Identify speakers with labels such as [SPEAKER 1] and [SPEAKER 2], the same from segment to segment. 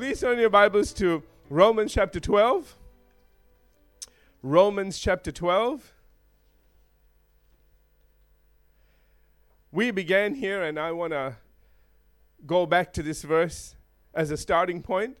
[SPEAKER 1] Please turn your Bibles to Romans chapter 12. Romans chapter 12. We began here, and I want to go back to this verse as a starting point.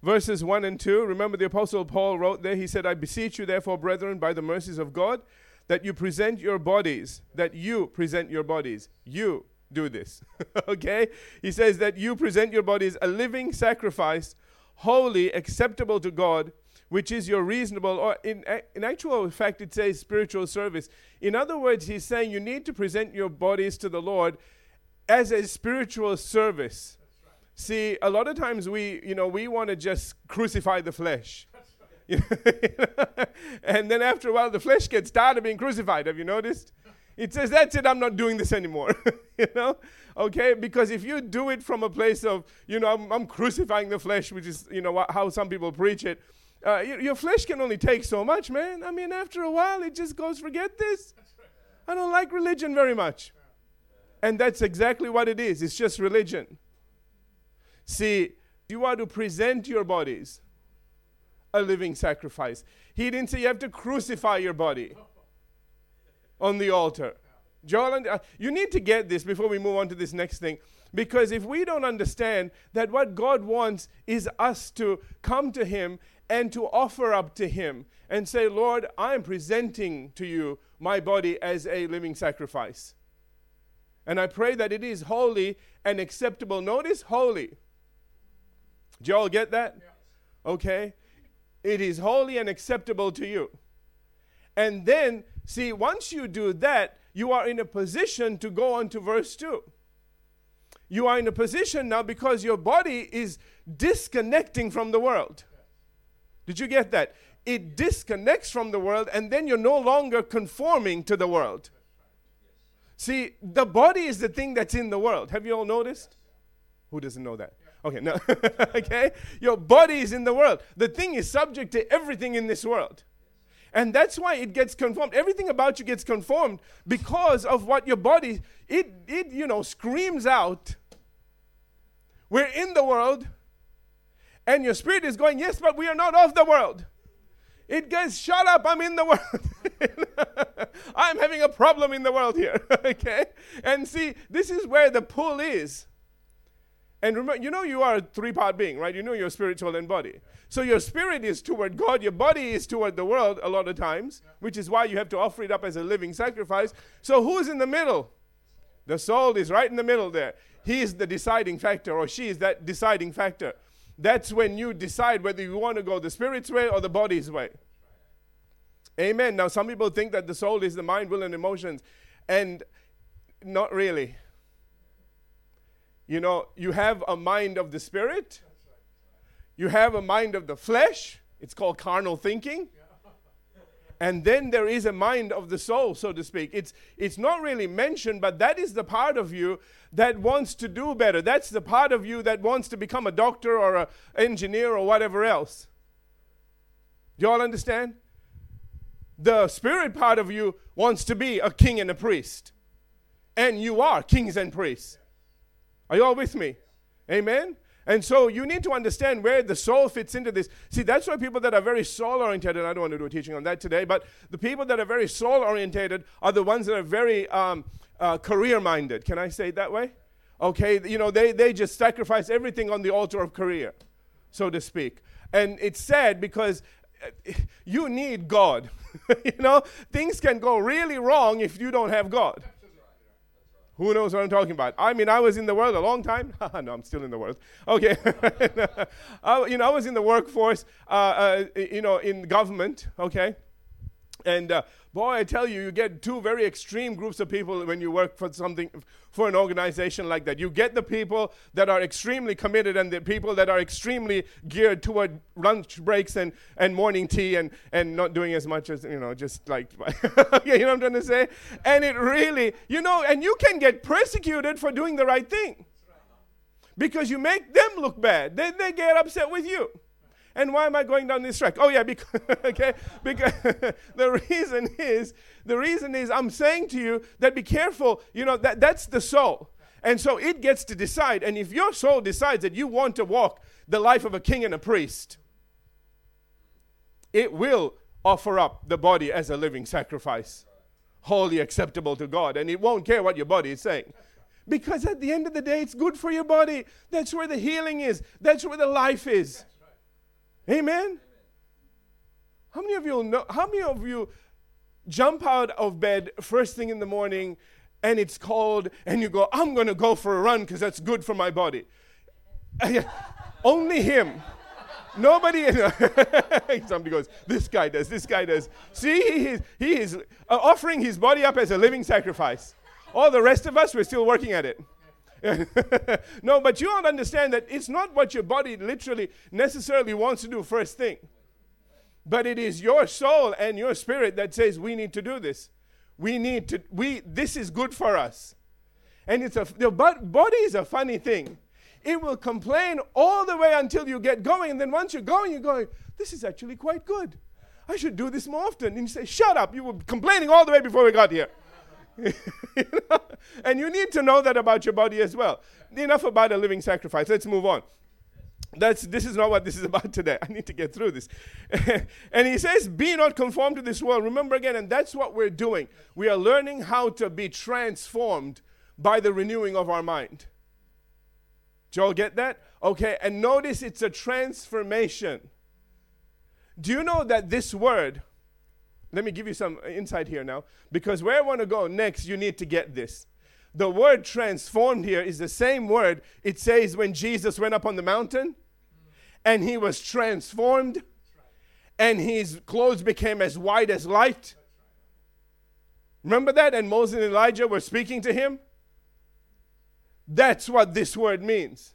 [SPEAKER 1] Verses 1 and 2. Remember, the Apostle Paul wrote there, he said, I beseech you, therefore, brethren, by the mercies of God, that you present your bodies, that you present your bodies, you do this. okay? He says that you present your bodies a living sacrifice, holy, acceptable to God, which is your reasonable, or in, in actual fact, it says spiritual service. In other words, he's saying you need to present your bodies to the Lord as a spiritual service. See, a lot of times we, you know, we want to just crucify the flesh. and then after a while, the flesh gets tired of being crucified. Have you noticed? It says, That's it, I'm not doing this anymore. you know? Okay? Because if you do it from a place of, you know, I'm, I'm crucifying the flesh, which is, you know, wh- how some people preach it, uh, your, your flesh can only take so much, man. I mean, after a while, it just goes, Forget this. I don't like religion very much. And that's exactly what it is. It's just religion. See, you are to present your bodies a living sacrifice. He didn't say you have to crucify your body on the altar. Joel, uh, you need to get this before we move on to this next thing. Because if we don't understand that what God wants is us to come to Him and to offer up to Him and say, Lord, I am presenting to you my body as a living sacrifice. And I pray that it is holy and acceptable. Notice holy. Do you all get that? Okay. It is holy and acceptable to you. And then See, once you do that, you are in a position to go on to verse 2. You are in a position now because your body is disconnecting from the world. Did you get that? It disconnects from the world, and then you're no longer conforming to the world. See, the body is the thing that's in the world. Have you all noticed? Who doesn't know that? Okay, no. okay? Your body is in the world. The thing is subject to everything in this world. And that's why it gets conformed. Everything about you gets conformed because of what your body, it, it you know, screams out. We're in the world. And your spirit is going, yes, but we are not of the world. It goes, shut up, I'm in the world. I'm having a problem in the world here. okay? And see, this is where the pull is. And remember, you know you are a three part being, right? You know you're spiritual and body. So your spirit is toward God, your body is toward the world a lot of times, which is why you have to offer it up as a living sacrifice. So who's in the middle? The soul is right in the middle there. He is the deciding factor, or she is that deciding factor. That's when you decide whether you want to go the spirit's way or the body's way. Amen. Now, some people think that the soul is the mind, will, and emotions, and not really. You know, you have a mind of the spirit, you have a mind of the flesh, it's called carnal thinking. And then there is a mind of the soul, so to speak. It's, it's not really mentioned, but that is the part of you that wants to do better. That's the part of you that wants to become a doctor or an engineer or whatever else. Do you all understand? The spirit part of you wants to be a king and a priest. And you are kings and priests. Are you all with me? Amen? And so you need to understand where the soul fits into this. See, that's why people that are very soul oriented, and I don't want to do a teaching on that today, but the people that are very soul oriented are the ones that are very um, uh, career minded. Can I say it that way? Okay, you know, they, they just sacrifice everything on the altar of career, so to speak. And it's sad because uh, you need God. you know, things can go really wrong if you don't have God. Who knows what I'm talking about? I mean, I was in the world a long time. no, I'm still in the world. Okay. I, you know, I was in the workforce, uh, uh, you know, in government, okay? And uh, boy, I tell you, you get two very extreme groups of people when you work for something, for an organization like that. You get the people that are extremely committed and the people that are extremely geared toward lunch breaks and, and morning tea and, and not doing as much as, you know, just like, you know what I'm trying to say? And it really, you know, and you can get persecuted for doing the right thing because you make them look bad. Then they get upset with you. And why am I going down this track? Oh yeah, because okay, because the reason is the reason is I'm saying to you that be careful. You know that that's the soul. And so it gets to decide. And if your soul decides that you want to walk the life of a king and a priest, it will offer up the body as a living sacrifice, holy acceptable to God. And it won't care what your body is saying. Because at the end of the day, it's good for your body. That's where the healing is, that's where the life is. Amen? How many of you know? How many of you jump out of bed first thing in the morning and it's cold and you go, I'm going to go for a run because that's good for my body. Only him. Nobody. Somebody goes, This guy does, this guy does. See, he is, he is uh, offering his body up as a living sacrifice. All the rest of us, we're still working at it. no, but you don't understand that it's not what your body literally necessarily wants to do first thing. But it is your soul and your spirit that says we need to do this. We need to, we, this is good for us. And it's a, the body is a funny thing. It will complain all the way until you get going. And then once you're going, you're going, this is actually quite good. I should do this more often. And you say, shut up. You were complaining all the way before we got here. And you need to know that about your body as well. Enough about a living sacrifice. Let's move on. That's, this is not what this is about today. I need to get through this. and he says, Be not conformed to this world. Remember again, and that's what we're doing. We are learning how to be transformed by the renewing of our mind. Do you all get that? Okay, and notice it's a transformation. Do you know that this word, let me give you some insight here now, because where I want to go next, you need to get this the word transformed here is the same word it says when Jesus went up on the mountain and he was transformed and his clothes became as white as light. Remember that? And Moses and Elijah were speaking to him. That's what this word means.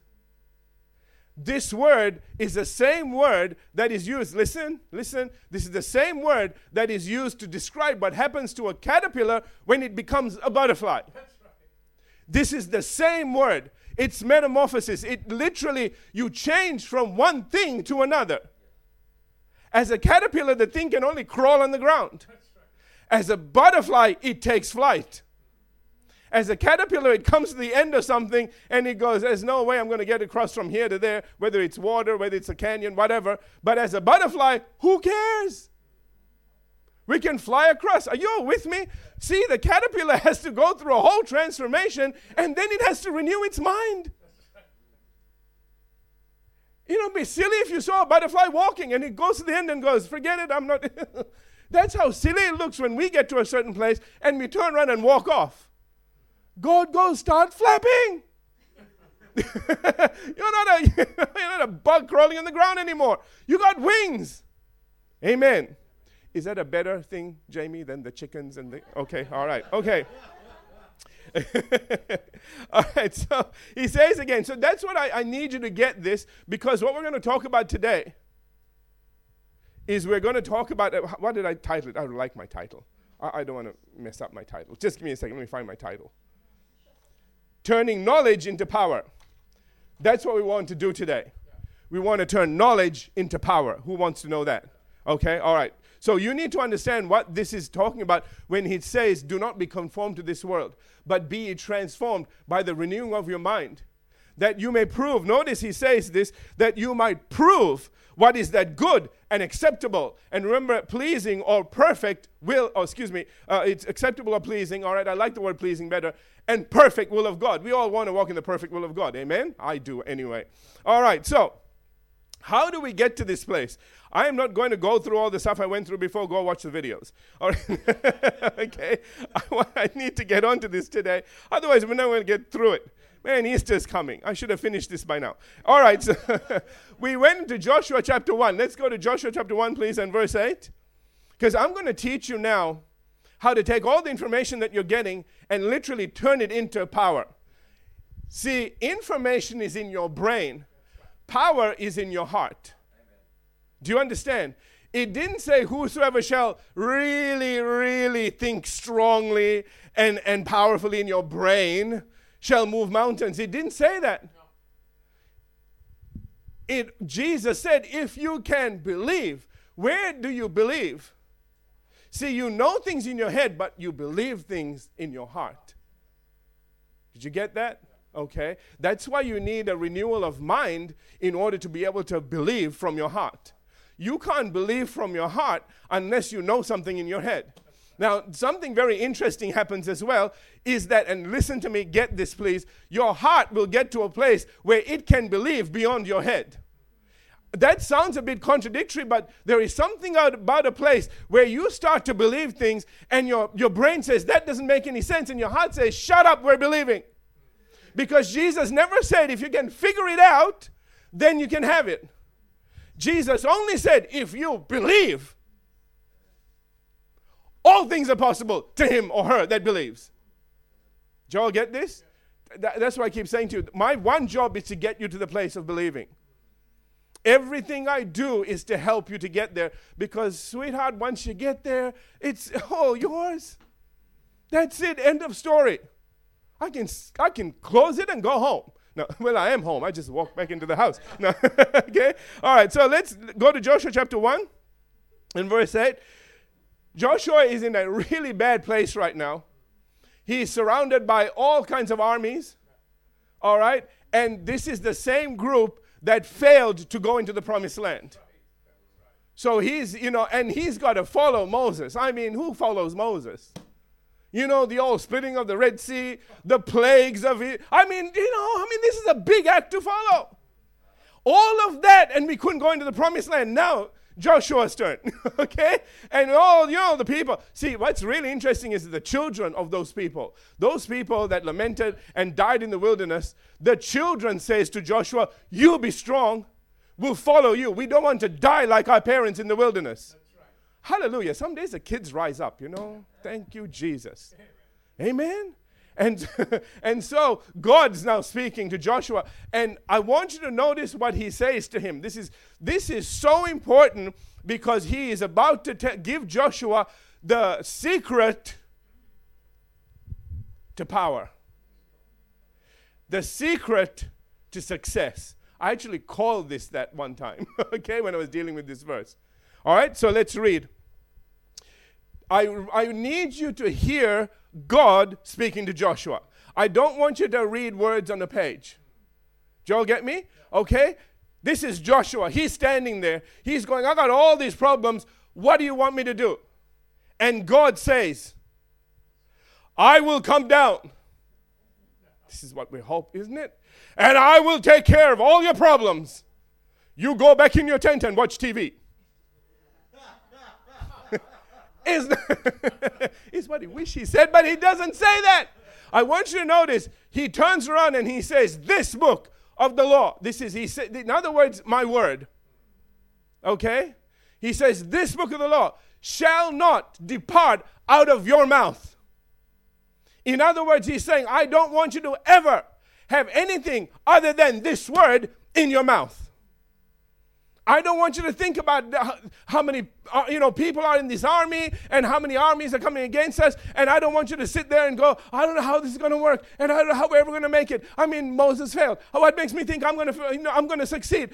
[SPEAKER 1] This word is the same word that is used. Listen, listen. This is the same word that is used to describe what happens to a caterpillar when it becomes a butterfly. This is the same word. It's metamorphosis. It literally, you change from one thing to another. As a caterpillar, the thing can only crawl on the ground. As a butterfly, it takes flight. As a caterpillar, it comes to the end of something and it goes, There's no way I'm going to get across from here to there, whether it's water, whether it's a canyon, whatever. But as a butterfly, who cares? We can fly across. Are you all with me? See, the caterpillar has to go through a whole transformation and then it has to renew its mind. You know, be silly if you saw a butterfly walking and it goes to the end and goes, forget it, I'm not. That's how silly it looks when we get to a certain place and we turn around and walk off. God goes, start flapping. you're, not a, you're not a bug crawling on the ground anymore. You got wings. Amen. Is that a better thing, Jamie, than the chickens and the. Okay, all right, okay. all right, so he says again, so that's what I, I need you to get this because what we're going to talk about today is we're going to talk about. Uh, what did I title it? I don't like my title. I, I don't want to mess up my title. Just give me a second. Let me find my title. Turning knowledge into power. That's what we want to do today. We want to turn knowledge into power. Who wants to know that? Okay, all right. So you need to understand what this is talking about when he says, Do not be conformed to this world, but be transformed by the renewing of your mind. That you may prove, notice he says this, that you might prove what is that good and acceptable. And remember, pleasing or perfect will, oh, excuse me, uh, it's acceptable or pleasing. All right, I like the word pleasing better. And perfect will of God. We all want to walk in the perfect will of God. Amen? I do anyway. All right, so how do we get to this place? I am not going to go through all the stuff I went through before. Go watch the videos. All right. okay. I, I, need to get onto this today. Otherwise, we're not going to get through it. Man, Easter's coming. I should have finished this by now. All right. So we went into Joshua chapter 1. Let's go to Joshua chapter 1, please, and verse 8. Because I'm going to teach you now how to take all the information that you're getting and literally turn it into power. See, information is in your brain, power is in your heart. Do you understand? It didn't say whosoever shall really, really think strongly and, and powerfully in your brain shall move mountains. It didn't say that. It, Jesus said, if you can believe, where do you believe? See, you know things in your head, but you believe things in your heart. Did you get that? Okay? That's why you need a renewal of mind in order to be able to believe from your heart. You can't believe from your heart unless you know something in your head. Now, something very interesting happens as well is that, and listen to me, get this please, your heart will get to a place where it can believe beyond your head. That sounds a bit contradictory, but there is something about a place where you start to believe things and your, your brain says, that doesn't make any sense, and your heart says, shut up, we're believing. Because Jesus never said, if you can figure it out, then you can have it. Jesus only said, if you believe, all things are possible to him or her that believes. Do you all get this? that's why I keep saying to you, my one job is to get you to the place of believing. Everything I do is to help you to get there because, sweetheart, once you get there, it's all yours. That's it. End of story. I can, I can close it and go home. No, well, I am home. I just walk back into the house. No, okay? All right, so let's go to Joshua chapter 1 and verse 8. Joshua is in a really bad place right now. He's surrounded by all kinds of armies. All right? And this is the same group that failed to go into the promised land. So he's, you know, and he's got to follow Moses. I mean, who follows Moses? You know, the old splitting of the Red Sea, the plagues of it. I mean, you know, I mean, this is a big act to follow. All of that, and we couldn't go into the promised land. Now, Joshua's turn. okay? And all, you know, the people. See, what's really interesting is the children of those people, those people that lamented and died in the wilderness, the children says to Joshua, You be strong. We'll follow you. We don't want to die like our parents in the wilderness. Right. Hallelujah. Some days the kids rise up, you know. Thank you, Jesus. Amen. And, and so God's now speaking to Joshua. And I want you to notice what he says to him. This is, this is so important because he is about to te- give Joshua the secret to power, the secret to success. I actually called this that one time, okay, when I was dealing with this verse. All right, so let's read. I, I need you to hear God speaking to Joshua. I don't want you to read words on the page. Do y'all get me? Okay? This is Joshua. He's standing there. He's going, I got all these problems. What do you want me to do? And God says, I will come down. This is what we hope, isn't it? And I will take care of all your problems. You go back in your tent and watch TV is, is what he wish he said, but he doesn't say that. I want you to notice he turns around and he says, This book of the law. This is, he said, in other words, my word. Okay? He says, This book of the law shall not depart out of your mouth. In other words, he's saying, I don't want you to ever have anything other than this word in your mouth. I don't want you to think about how many uh, you know people are in this army and how many armies are coming against us. And I don't want you to sit there and go, I don't know how this is going to work, and I don't know how we're ever going to make it. I mean, Moses failed. What makes me think I'm going to you know, I'm going to succeed?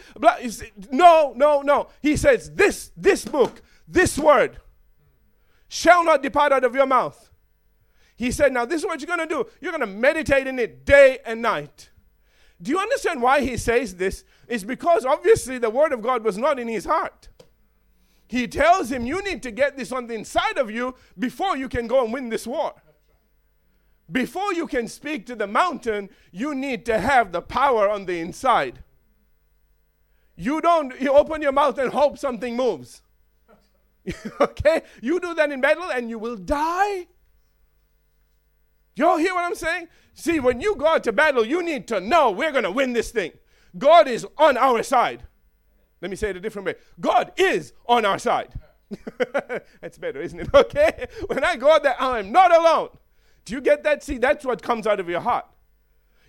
[SPEAKER 1] No, no, no. He says this this book, this word, shall not depart out of your mouth. He said, now this is what you're going to do. You're going to meditate in it day and night. Do you understand why he says this? It's because obviously the word of God was not in his heart. He tells him, You need to get this on the inside of you before you can go and win this war. Before you can speak to the mountain, you need to have the power on the inside. You don't you open your mouth and hope something moves. okay? You do that in battle and you will die. Y'all hear what I'm saying? See, when you go out to battle, you need to know we're going to win this thing. God is on our side. Let me say it a different way God is on our side. that's better, isn't it? Okay? When I go out there, I'm not alone. Do you get that? See, that's what comes out of your heart.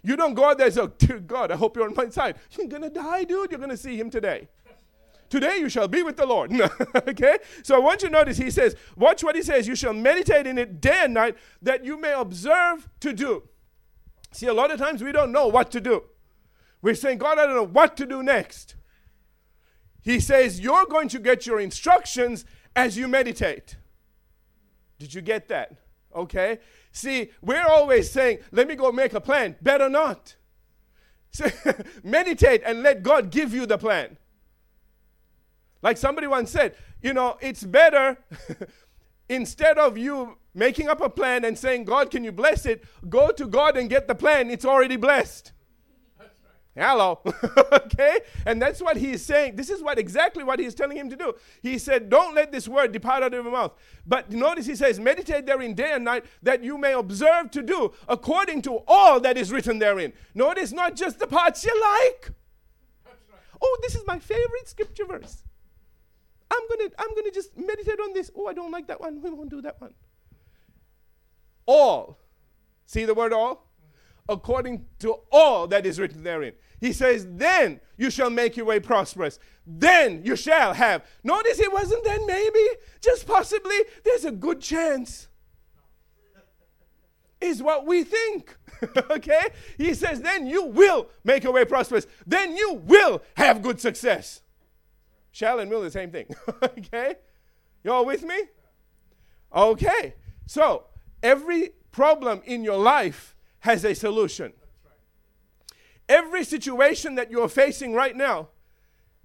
[SPEAKER 1] You don't go out there and say, Dear God, I hope you're on my side. You're going to die, dude. You're going to see him today. Today you shall be with the Lord. okay? So I want you to notice he says, watch what he says. You shall meditate in it day and night that you may observe to do. See, a lot of times we don't know what to do. We're saying, God, I don't know what to do next. He says, You're going to get your instructions as you meditate. Did you get that? Okay? See, we're always saying, let me go make a plan. Better not. Meditate and let God give you the plan. Like somebody once said, you know, it's better instead of you making up a plan and saying, God, can you bless it? Go to God and get the plan. It's already blessed. Hello. okay? And that's what he's saying. This is what exactly what he's telling him to do. He said, Don't let this word depart out of your mouth. But notice he says, Meditate therein day and night, that you may observe to do according to all that is written therein. Notice not just the parts you like. Oh, this is my favorite scripture verse. I'm gonna I'm gonna just meditate on this. Oh, I don't like that one. We won't do that one. All. See the word all? According to all that is written therein. He says, Then you shall make your way prosperous. Then you shall have. Notice it wasn't then maybe, just possibly. There's a good chance. Is what we think. okay? He says, Then you will make your way prosperous. Then you will have good success. Shall and will, the same thing. okay? You all with me? Okay. So, every problem in your life has a solution. Every situation that you're facing right now,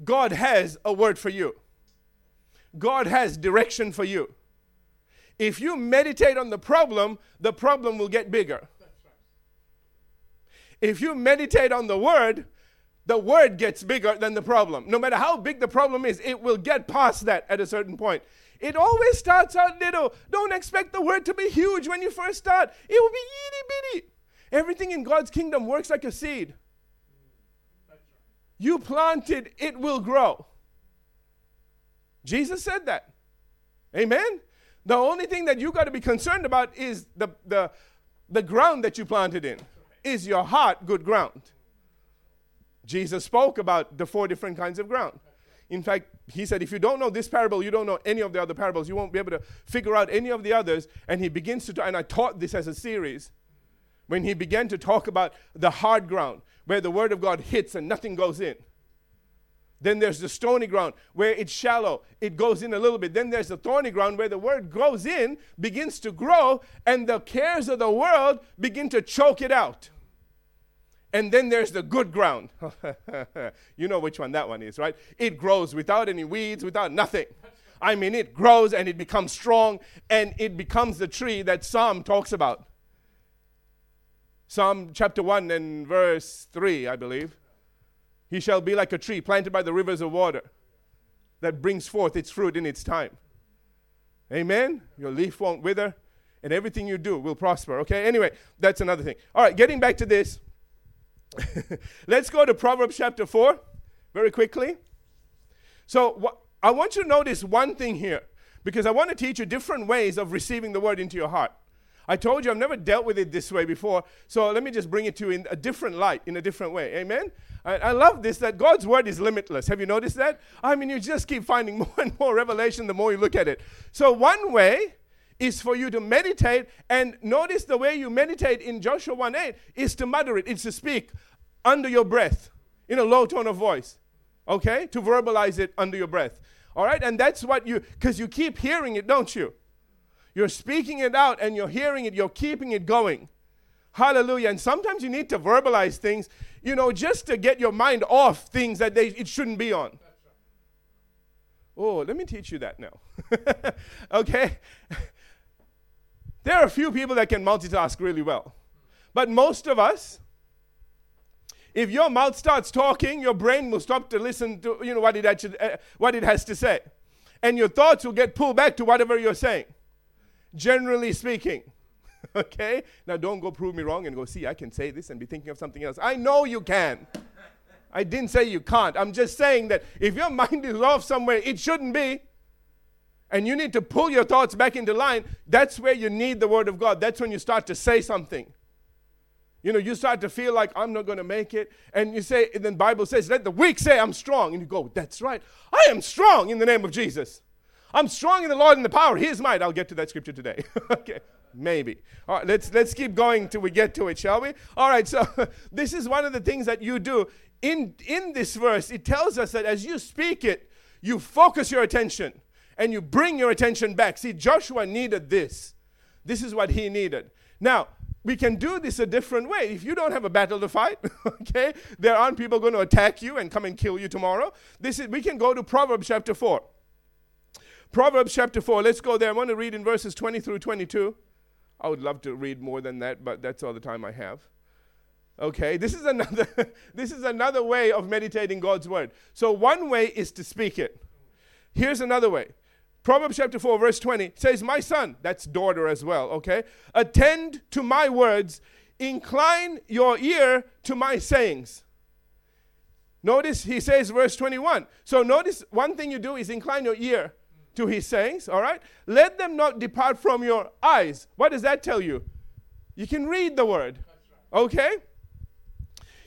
[SPEAKER 1] God has a word for you. God has direction for you. If you meditate on the problem, the problem will get bigger. If you meditate on the word, the word gets bigger than the problem. No matter how big the problem is, it will get past that at a certain point. It always starts out little. Don't expect the word to be huge when you first start. It will be itty bitty. Everything in God's kingdom works like a seed. You planted, it will grow. Jesus said that. Amen? The only thing that you got to be concerned about is the, the, the ground that you planted in. Is your heart good ground? Jesus spoke about the four different kinds of ground. In fact, he said, if you don't know this parable, you don't know any of the other parables. You won't be able to figure out any of the others. And he begins to, and I taught this as a series, when he began to talk about the hard ground, where the word of God hits and nothing goes in. Then there's the stony ground where it's shallow, it goes in a little bit. Then there's the thorny ground where the word goes in, begins to grow, and the cares of the world begin to choke it out. And then there's the good ground. you know which one that one is, right? It grows without any weeds, without nothing. I mean, it grows and it becomes strong and it becomes the tree that Psalm talks about. Psalm chapter 1 and verse 3, I believe. He shall be like a tree planted by the rivers of water that brings forth its fruit in its time. Amen? Your leaf won't wither and everything you do will prosper. Okay? Anyway, that's another thing. All right, getting back to this. Let's go to Proverbs chapter 4 very quickly. So, wh- I want you to notice one thing here because I want to teach you different ways of receiving the word into your heart. I told you I've never dealt with it this way before, so let me just bring it to you in a different light, in a different way. Amen? I, I love this that God's word is limitless. Have you noticed that? I mean, you just keep finding more and more revelation the more you look at it. So, one way is for you to meditate. And notice the way you meditate in Joshua 1 8 is to mutter it, it's to speak under your breath in a low tone of voice. Okay? To verbalize it under your breath. All right? And that's what you, because you keep hearing it, don't you? You're speaking it out and you're hearing it, you're keeping it going. Hallelujah. And sometimes you need to verbalize things, you know, just to get your mind off things that they, it shouldn't be on. Oh, let me teach you that now. okay? There are a few people that can multitask really well. But most of us, if your mouth starts talking, your brain will stop to listen to you know what it actually, uh, what it has to say, and your thoughts will get pulled back to whatever you're saying. Generally speaking, okay. Now don't go prove me wrong and go see I can say this and be thinking of something else. I know you can. I didn't say you can't. I'm just saying that if your mind is off somewhere it shouldn't be, and you need to pull your thoughts back into line, that's where you need the Word of God. That's when you start to say something. You know, you start to feel like I'm not going to make it. And you say, and then Bible says, let the weak say I'm strong. And you go, that's right. I am strong in the name of Jesus. I'm strong in the Lord and the power. His might. I'll get to that scripture today. okay. Maybe. All right, let's let's keep going till we get to it, shall we? All right, so this is one of the things that you do. In in this verse, it tells us that as you speak it, you focus your attention and you bring your attention back. See, Joshua needed this. This is what he needed. Now, we can do this a different way. If you don't have a battle to fight, okay, there aren't people going to attack you and come and kill you tomorrow. This is we can go to Proverbs chapter 4. Proverbs chapter 4. Let's go there. I want to read in verses 20 through 22. I would love to read more than that, but that's all the time I have. Okay, this is another this is another way of meditating God's word. So one way is to speak it. Here's another way. Proverbs chapter 4, verse 20 says, My son, that's daughter as well, okay? Attend to my words, incline your ear to my sayings. Notice he says, verse 21. So notice one thing you do is incline your ear to his sayings, all right? Let them not depart from your eyes. What does that tell you? You can read the word, okay?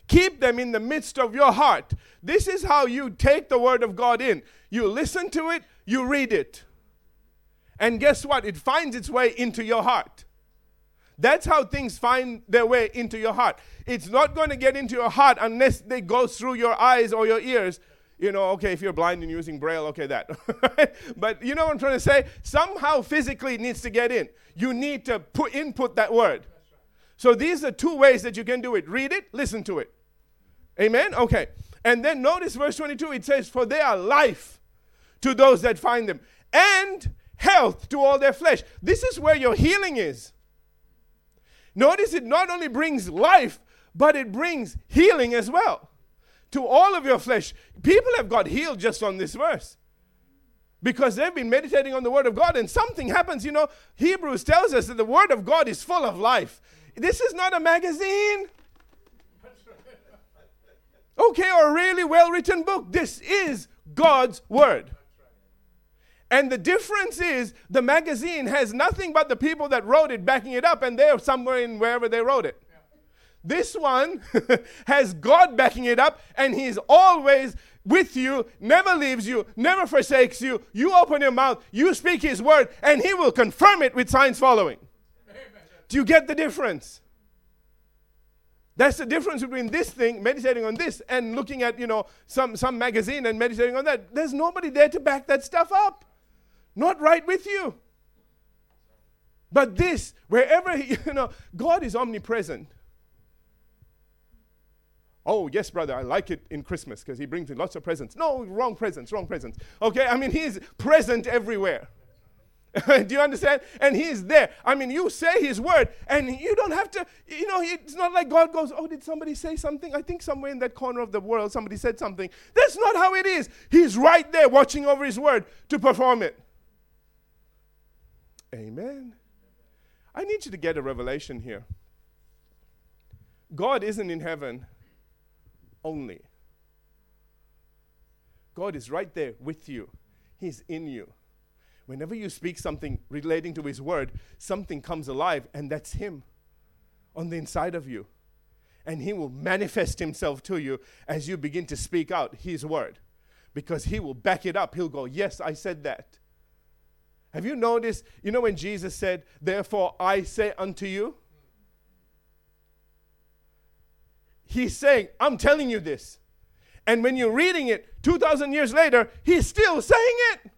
[SPEAKER 1] Keep them in the midst of your heart. This is how you take the word of God in. You listen to it, you read it. And guess what? It finds its way into your heart. That's how things find their way into your heart. It's not going to get into your heart unless they go through your eyes or your ears. You know, okay, if you're blind and using braille, okay, that. but you know what I'm trying to say? Somehow physically it needs to get in. You need to put input that word. So these are two ways that you can do it. Read it, listen to it. Amen? Okay. And then notice verse 22, it says, For they are life to those that find them, and health to all their flesh. This is where your healing is. Notice it not only brings life, but it brings healing as well to all of your flesh. People have got healed just on this verse because they've been meditating on the Word of God and something happens. You know, Hebrews tells us that the Word of God is full of life. This is not a magazine. Okay, or a really well written book. This is God's Word. And the difference is the magazine has nothing but the people that wrote it backing it up, and they're somewhere in wherever they wrote it. This one has God backing it up, and He's always with you, never leaves you, never forsakes you. You open your mouth, you speak His word, and He will confirm it with signs following. Amen. Do you get the difference? That's the difference between this thing, meditating on this, and looking at, you know, some, some magazine and meditating on that. There's nobody there to back that stuff up not right with you. But this, wherever, you know, God is omnipresent. Oh, yes, brother, I like it in Christmas because he brings in lots of presents. No, wrong presents, wrong presents. Okay, I mean, he's present everywhere. Do you understand? And he's there. I mean, you say his word, and you don't have to, you know, it's not like God goes, Oh, did somebody say something? I think somewhere in that corner of the world somebody said something. That's not how it is. He's right there watching over his word to perform it. Amen. I need you to get a revelation here. God isn't in heaven only. God is right there with you. He's in you. Whenever you speak something relating to His Word, something comes alive, and that's Him on the inside of you. And He will manifest Himself to you as you begin to speak out His Word. Because He will back it up. He'll go, Yes, I said that. Have you noticed, you know, when Jesus said, Therefore I say unto you? He's saying, I'm telling you this. And when you're reading it 2,000 years later, he's still saying it.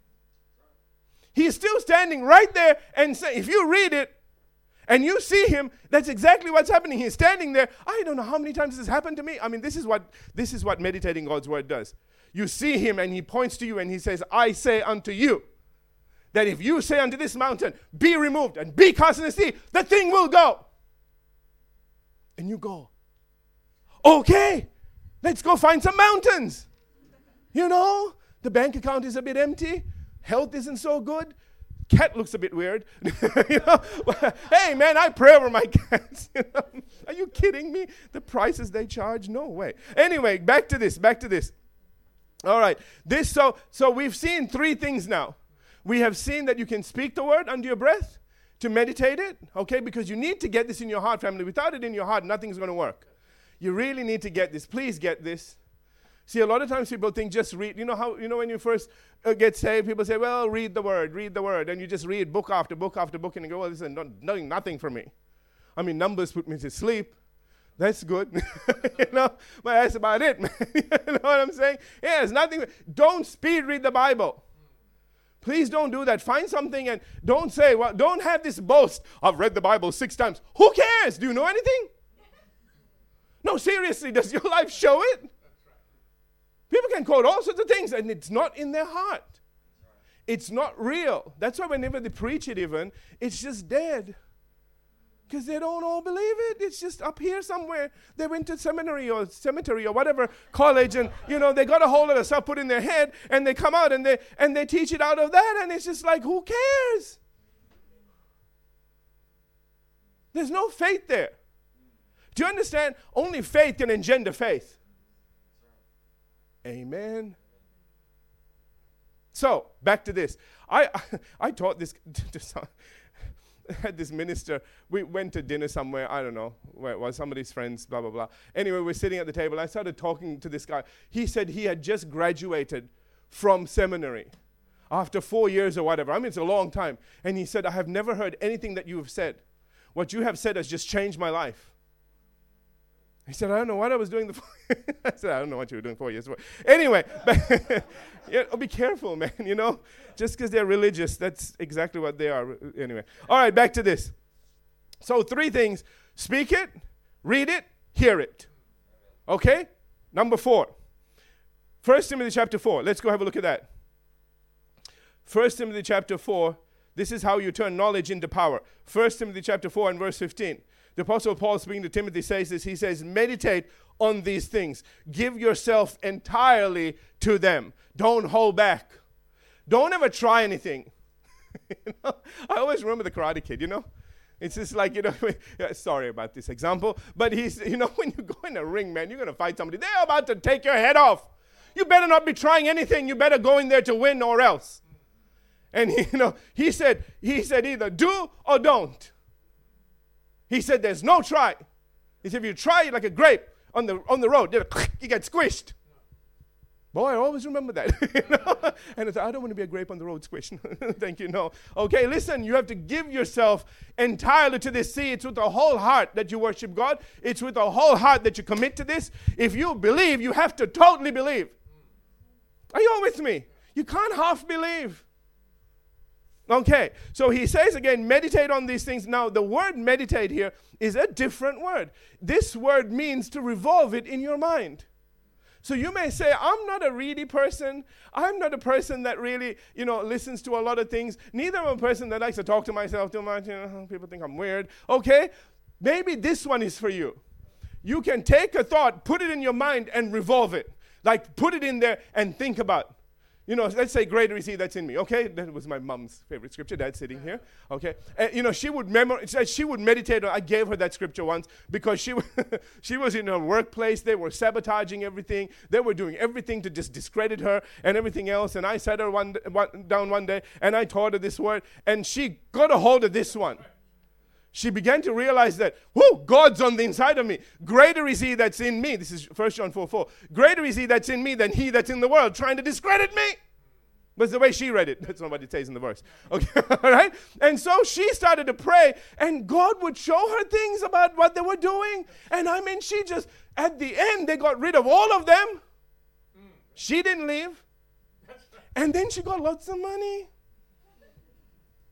[SPEAKER 1] He's still standing right there and say, if you read it and you see him, that's exactly what's happening. He's standing there. I don't know how many times this has happened to me. I mean, this is what this is what meditating God's word does. You see him and he points to you and he says, I say unto you that if you say unto this mountain, be removed and be cast in the sea, the thing will go. And you go, okay, let's go find some mountains. You know, the bank account is a bit empty, health isn't so good. Cat looks a bit weird. you know? hey man, I pray over my cats. Are you kidding me? The prices they charge? No way. Anyway, back to this. Back to this. All right. This so so we've seen three things now. We have seen that you can speak the word under your breath to meditate it, okay? Because you need to get this in your heart, family. Without it in your heart, nothing's going to work. You really need to get this. Please get this. See, a lot of times people think just read. You know how, you know, when you first uh, get saved, people say, well, read the word, read the word. And you just read book after book after book and you go, well, this is doing nothing for me. I mean, numbers put me to sleep. That's good. you know, but that's about it, man. you know what I'm saying? Yeah, it's nothing. Don't speed read the Bible. Please don't do that. Find something and don't say, well, don't have this boast. I've read the Bible six times. Who cares? Do you know anything? No, seriously, does your life show it? People can quote all sorts of things and it's not in their heart. It's not real. That's why whenever they preach it, even, it's just dead. Because they don't all believe it. It's just up here somewhere. They went to seminary or cemetery or whatever college, and you know they got a lot of stuff put in their head, and they come out and they and they teach it out of that, and it's just like, who cares? There's no faith there. Do you understand? Only faith can engender faith. Amen. So back to this. I I, taught this to some, had this minister. We went to dinner somewhere. I don't know where it was. Somebody's friends. Blah blah blah. Anyway, we're sitting at the table. I started talking to this guy. He said he had just graduated from seminary after four years or whatever. I mean, it's a long time. And he said, I have never heard anything that you have said. What you have said has just changed my life. He said, I don't know what I was doing. The I said, I don't know what you were doing four years. ago. Anyway, yeah, oh, be careful, man. You know, just because they're religious, that's exactly what they are. Anyway, all right, back to this. So, three things speak it, read it, hear it. Okay? Number four. First Timothy chapter 4. Let's go have a look at that. First Timothy chapter 4. This is how you turn knowledge into power. First Timothy chapter 4 and verse 15. The Apostle Paul, speaking to Timothy, says this. He says, Meditate on these things, give yourself entirely to them. Don't hold back. Don't ever try anything. you know? I always remember the Karate Kid, you know? It's just like, you know, sorry about this example, but he's, you know, when you go in a ring, man, you're going to fight somebody. They're about to take your head off. You better not be trying anything. You better go in there to win or else. And, he, you know, he said, he said either do or don't. He said, There's no try. He said, If you try it like a grape on the, on the road, you get squished. Boy, I always remember that. you know? And I said, I don't want to be a grape on the road squished. Thank you. No. Okay, listen, you have to give yourself entirely to this. See, it's with the whole heart that you worship God. It's with the whole heart that you commit to this. If you believe, you have to totally believe. Are you all with me? You can't half believe. Okay, so he says again, meditate on these things. Now, the word meditate here is a different word. This word means to revolve it in your mind. So you may say, I'm not a ready person. I'm not a person that really, you know, listens to a lot of things. Neither am a person that likes to talk to myself too much. You know, people think I'm weird. Okay, maybe this one is for you. You can take a thought, put it in your mind, and revolve it. Like put it in there and think about you know, let's say, greater is he that's in me. Okay, that was my mom's favorite scripture. Dad's sitting here. Uh-huh. Okay, and, you know, she would memorize. She would meditate. I gave her that scripture once because she she was in her workplace. They were sabotaging everything. They were doing everything to just discredit her and everything else. And I sat her one, one down one day and I taught her this word, and she got a hold of this one she began to realize that, whoa, God's on the inside of me. Greater is he that's in me. This is 1 John 4 4. Greater is he that's in me than he that's in the world, trying to discredit me. That's the way she read it. That's not what it says in the verse. Okay, all right? And so she started to pray, and God would show her things about what they were doing. And I mean, she just, at the end, they got rid of all of them. She didn't leave. And then she got lots of money.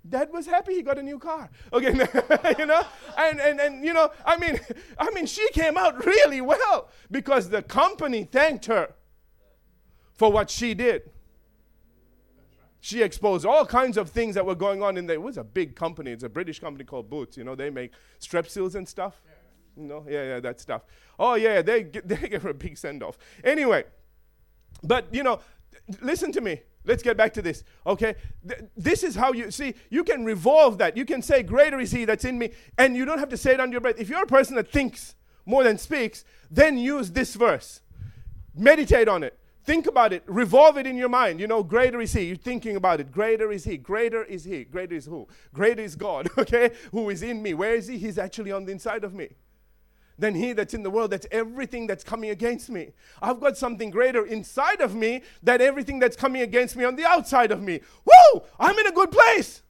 [SPEAKER 1] Dad was happy he got a new car. Okay, you know, and, and and you know, I mean, I mean, she came out really well because the company thanked her for what she did. She exposed all kinds of things that were going on in there. It was a big company. It's a British company called Boots. You know, they make strepsils and stuff. You know, yeah, yeah, that stuff. Oh yeah, they they gave her a big send off. Anyway, but you know, listen to me. Let's get back to this, okay? Th- this is how you see, you can revolve that. You can say, Greater is He that's in me, and you don't have to say it under your breath. If you're a person that thinks more than speaks, then use this verse. Meditate on it. Think about it. Revolve it in your mind. You know, greater is He. You're thinking about it. Greater is He. Greater is He. Greater is who? Greater is God, okay? Who is in me. Where is He? He's actually on the inside of me than he that's in the world. That's everything that's coming against me. I've got something greater inside of me than everything that's coming against me on the outside of me. Woo! I'm in a good place.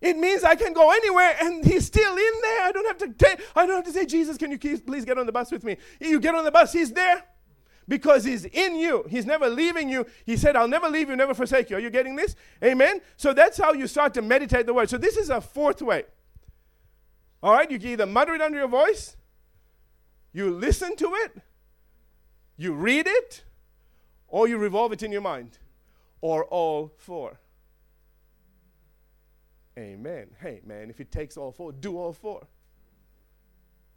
[SPEAKER 1] It means I can go anywhere and he's still in there. I don't have to I don't have to say, Jesus, can you please get on the bus with me? You get on the bus, he's there. because He's in you. He's never leaving you. He said, I'll never leave you, never forsake you. Are you getting this? Amen? So that's how you start to meditate the word. So this is a fourth way. All right, you can either mutter it under your voice, you listen to it, you read it, or you revolve it in your mind, or all four. Amen. Hey, man, if it takes all four, do all four.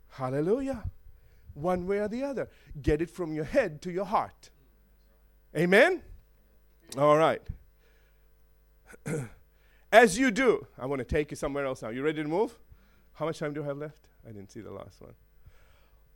[SPEAKER 1] Hallelujah. One way or the other. Get it from your head to your heart. Amen? All right. As you do, I want to take you somewhere else now. You ready to move? How much time do I have left? I didn't see the last one.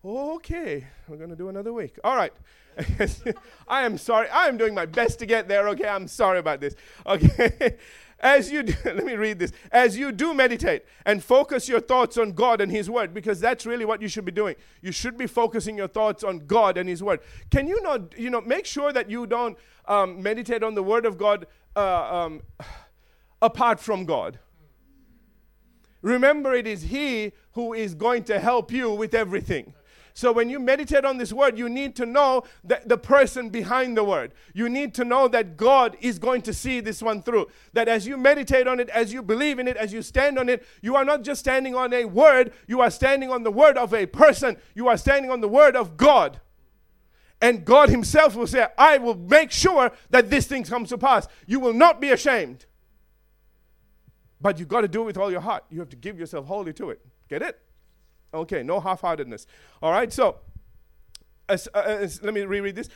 [SPEAKER 1] Okay, we're going to do another week. All right. I am sorry. I am doing my best to get there. Okay, I'm sorry about this. Okay. As you do, let me read this. As you do meditate and focus your thoughts on God and His Word, because that's really what you should be doing. You should be focusing your thoughts on God and His Word. Can you not, you know, make sure that you don't um, meditate on the Word of God uh, um, apart from God? Remember, it is He who is going to help you with everything. So when you meditate on this word, you need to know that the person behind the word. You need to know that God is going to see this one through. That as you meditate on it, as you believe in it, as you stand on it, you are not just standing on a word, you are standing on the word of a person. You are standing on the word of God. And God Himself will say, I will make sure that this thing comes to pass. You will not be ashamed. But you've got to do it with all your heart. You have to give yourself wholly to it. Get it? Okay, no half heartedness. All right, so as, uh, as, let me reread this.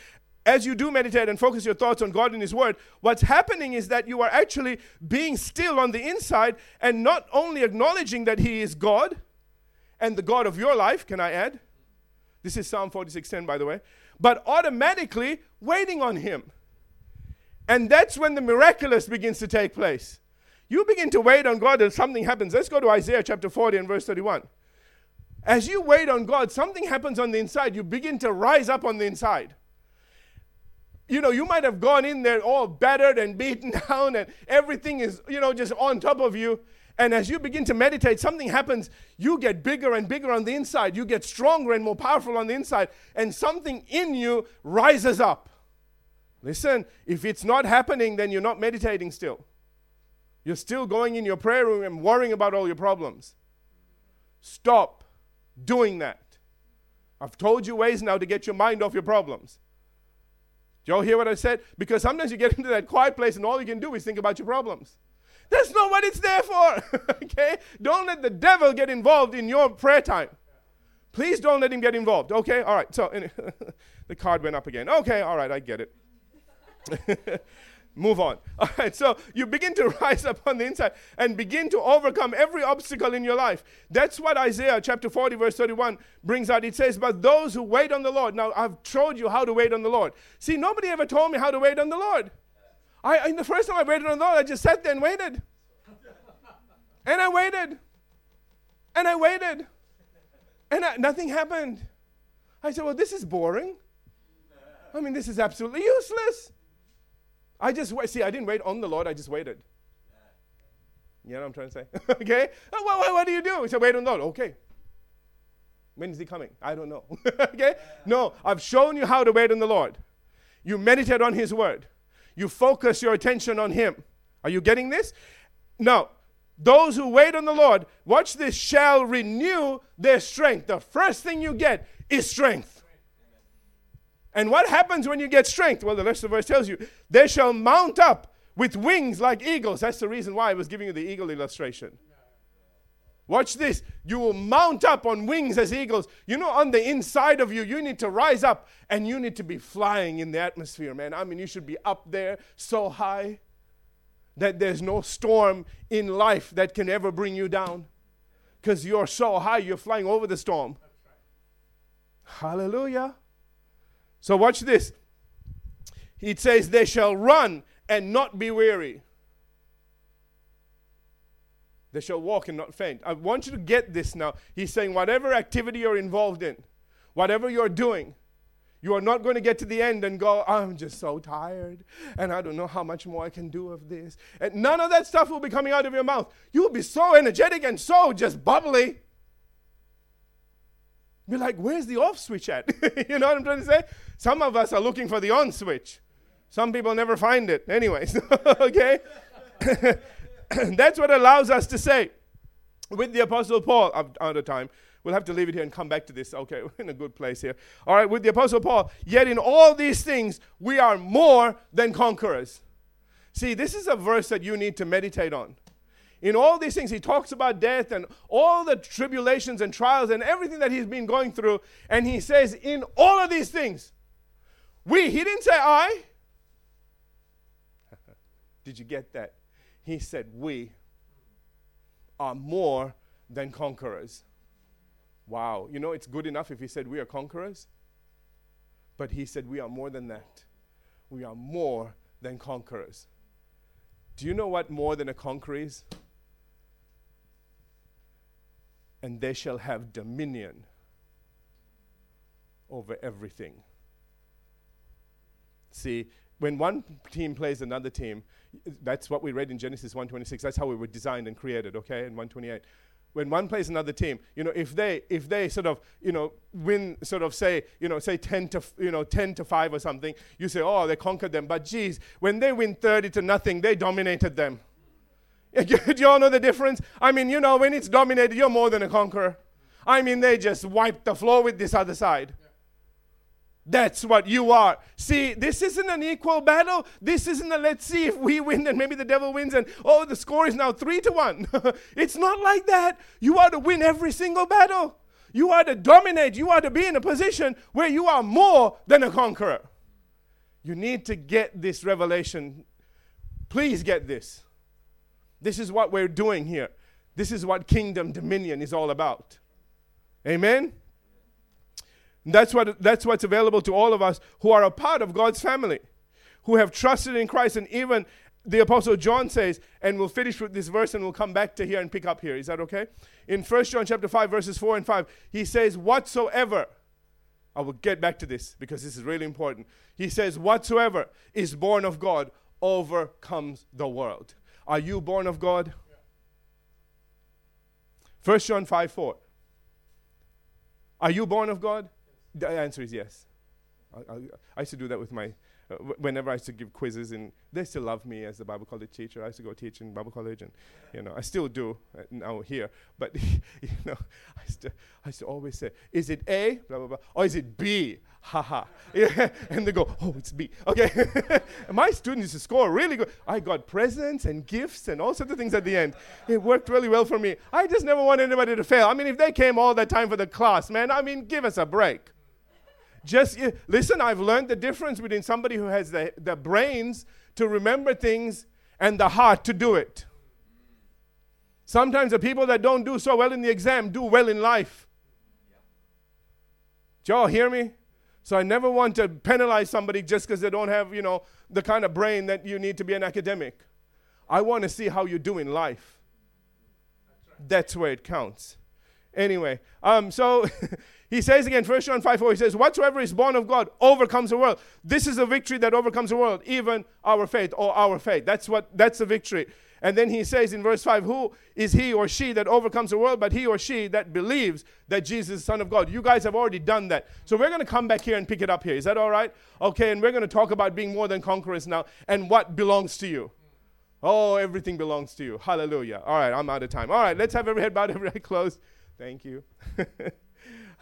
[SPEAKER 1] As you do meditate and focus your thoughts on God and His Word, what's happening is that you are actually being still on the inside and not only acknowledging that He is God and the God of your life, can I add? This is Psalm 46:10, by the way, but automatically waiting on Him. And that's when the miraculous begins to take place. You begin to wait on God and something happens. Let's go to Isaiah chapter 40 and verse 31. As you wait on God, something happens on the inside. You begin to rise up on the inside. You know, you might have gone in there all battered and beaten down, and everything is, you know, just on top of you. And as you begin to meditate, something happens. You get bigger and bigger on the inside. You get stronger and more powerful on the inside. And something in you rises up. Listen, if it's not happening, then you're not meditating still. You're still going in your prayer room and worrying about all your problems. Stop doing that. I've told you ways now to get your mind off your problems. Do y'all hear what I said? Because sometimes you get into that quiet place and all you can do is think about your problems. That's not what it's there for. okay? Don't let the devil get involved in your prayer time. Please don't let him get involved. Okay? All right. So the card went up again. Okay, all right, I get it. move on. All right, so you begin to rise up on the inside and begin to overcome every obstacle in your life. That's what Isaiah chapter 40, verse 31 brings out. It says, But those who wait on the Lord. Now, I've told you how to wait on the Lord. See, nobody ever told me how to wait on the Lord. I, in the first time I waited on the Lord, I just sat there and waited. And I waited. And I waited. And I, nothing happened. I said, Well, this is boring. I mean, this is absolutely useless. I just wait. See, I didn't wait on the Lord, I just waited. You know what I'm trying to say? okay? Oh, what, what, what, do you do? He said, wait on the Lord. Okay. When is he coming? I don't know. okay? No, I've shown you how to wait on the Lord. You meditate on his word. You focus your attention on him. Are you getting this? Now, those who wait on the Lord, watch this, shall renew their strength. The first thing you get is strength. And what happens when you get strength? Well, the rest of the verse tells you, they shall mount up with wings like eagles. That's the reason why I was giving you the eagle illustration. Watch this. You will mount up on wings as eagles. You know, on the inside of you, you need to rise up and you need to be flying in the atmosphere, man. I mean, you should be up there so high that there's no storm in life that can ever bring you down because you're so high, you're flying over the storm. Hallelujah. So, watch this. It says, They shall run and not be weary. They shall walk and not faint. I want you to get this now. He's saying, whatever activity you're involved in, whatever you're doing, you are not going to get to the end and go, I'm just so tired and I don't know how much more I can do of this. And none of that stuff will be coming out of your mouth. You will be so energetic and so just bubbly. You're like, where's the off switch at? you know what I'm trying to say? Some of us are looking for the on switch. Some people never find it. Anyways, okay? That's what allows us to say with the Apostle Paul, I'm out of time. We'll have to leave it here and come back to this. Okay, we're in a good place here. All right, with the Apostle Paul, yet in all these things we are more than conquerors. See, this is a verse that you need to meditate on. In all these things, he talks about death and all the tribulations and trials and everything that he's been going through. And he says, in all of these things, we, he didn't say I. Did you get that? He said, we are more than conquerors. Wow. You know, it's good enough if he said we are conquerors, but he said we are more than that. We are more than conquerors. Do you know what more than a conqueror is? And they shall have dominion over everything. See, when one team plays another team, that's what we read in Genesis 1:26. That's how we were designed and created, okay? In 128. When one plays another team, you know, if they if they sort of, you know, win sort of say, you know, say 10 to you know, 10 to 5 or something, you say, "Oh, they conquered them." But geez, when they win 30 to nothing, they dominated them. Do you all know the difference? I mean, you know, when it's dominated, you're more than a conqueror. I mean, they just wiped the floor with this other side. That's what you are. See, this isn't an equal battle. This isn't a let's see if we win and maybe the devil wins and oh, the score is now three to one. it's not like that. You are to win every single battle. You are to dominate. You are to be in a position where you are more than a conqueror. You need to get this revelation. Please get this. This is what we're doing here. This is what kingdom dominion is all about. Amen. That's, what, that's what's available to all of us who are a part of God's family, who have trusted in Christ. And even the Apostle John says, and we'll finish with this verse and we'll come back to here and pick up here. Is that okay? In 1 John chapter 5, verses 4 and 5, he says, Whatsoever, I will get back to this because this is really important. He says, Whatsoever is born of God overcomes the world. Are you born of God? 1 John 5 4. Are you born of God? The answer is yes. I, I, I used to do that with my, uh, whenever I used to give quizzes, and they still love me as a Bible college teacher. I used to go teach in Bible college, and you know, I still do uh, now here. But you know, I used, to, I used to always say, "Is it A, blah blah blah, or is it B?" Ha ha. Yeah. and they go, "Oh, it's B." Okay. my students used to score really good. I got presents and gifts and all sorts of things at the end. It worked really well for me. I just never want anybody to fail. I mean, if they came all that time for the class, man, I mean, give us a break. Just listen, I've learned the difference between somebody who has the, the brains to remember things and the heart to do it. Sometimes the people that don't do so well in the exam do well in life. Do y'all hear me? So I never want to penalize somebody just because they don't have, you know, the kind of brain that you need to be an academic. I want to see how you do in life. That's where it counts. Anyway, um, so He says again, 1 John 5 4, he says, Whatsoever is born of God overcomes the world. This is a victory that overcomes the world, even our faith or our faith. That's what that's the victory. And then he says in verse 5, Who is he or she that overcomes the world, but he or she that believes that Jesus is the Son of God? You guys have already done that. So we're going to come back here and pick it up here. Is that all right? Okay, and we're going to talk about being more than conquerors now and what belongs to you. Oh, everything belongs to you. Hallelujah. All right, I'm out of time. All right, let's have every head bowed, every eye closed. Thank you.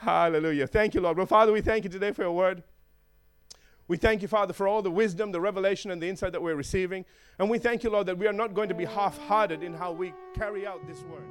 [SPEAKER 1] Hallelujah. Thank you, Lord. Well, Father, we thank you today for your word. We thank you, Father, for all the wisdom, the revelation, and the insight that we're receiving. And we thank you, Lord, that we are not going to be half hearted in how we carry out this word.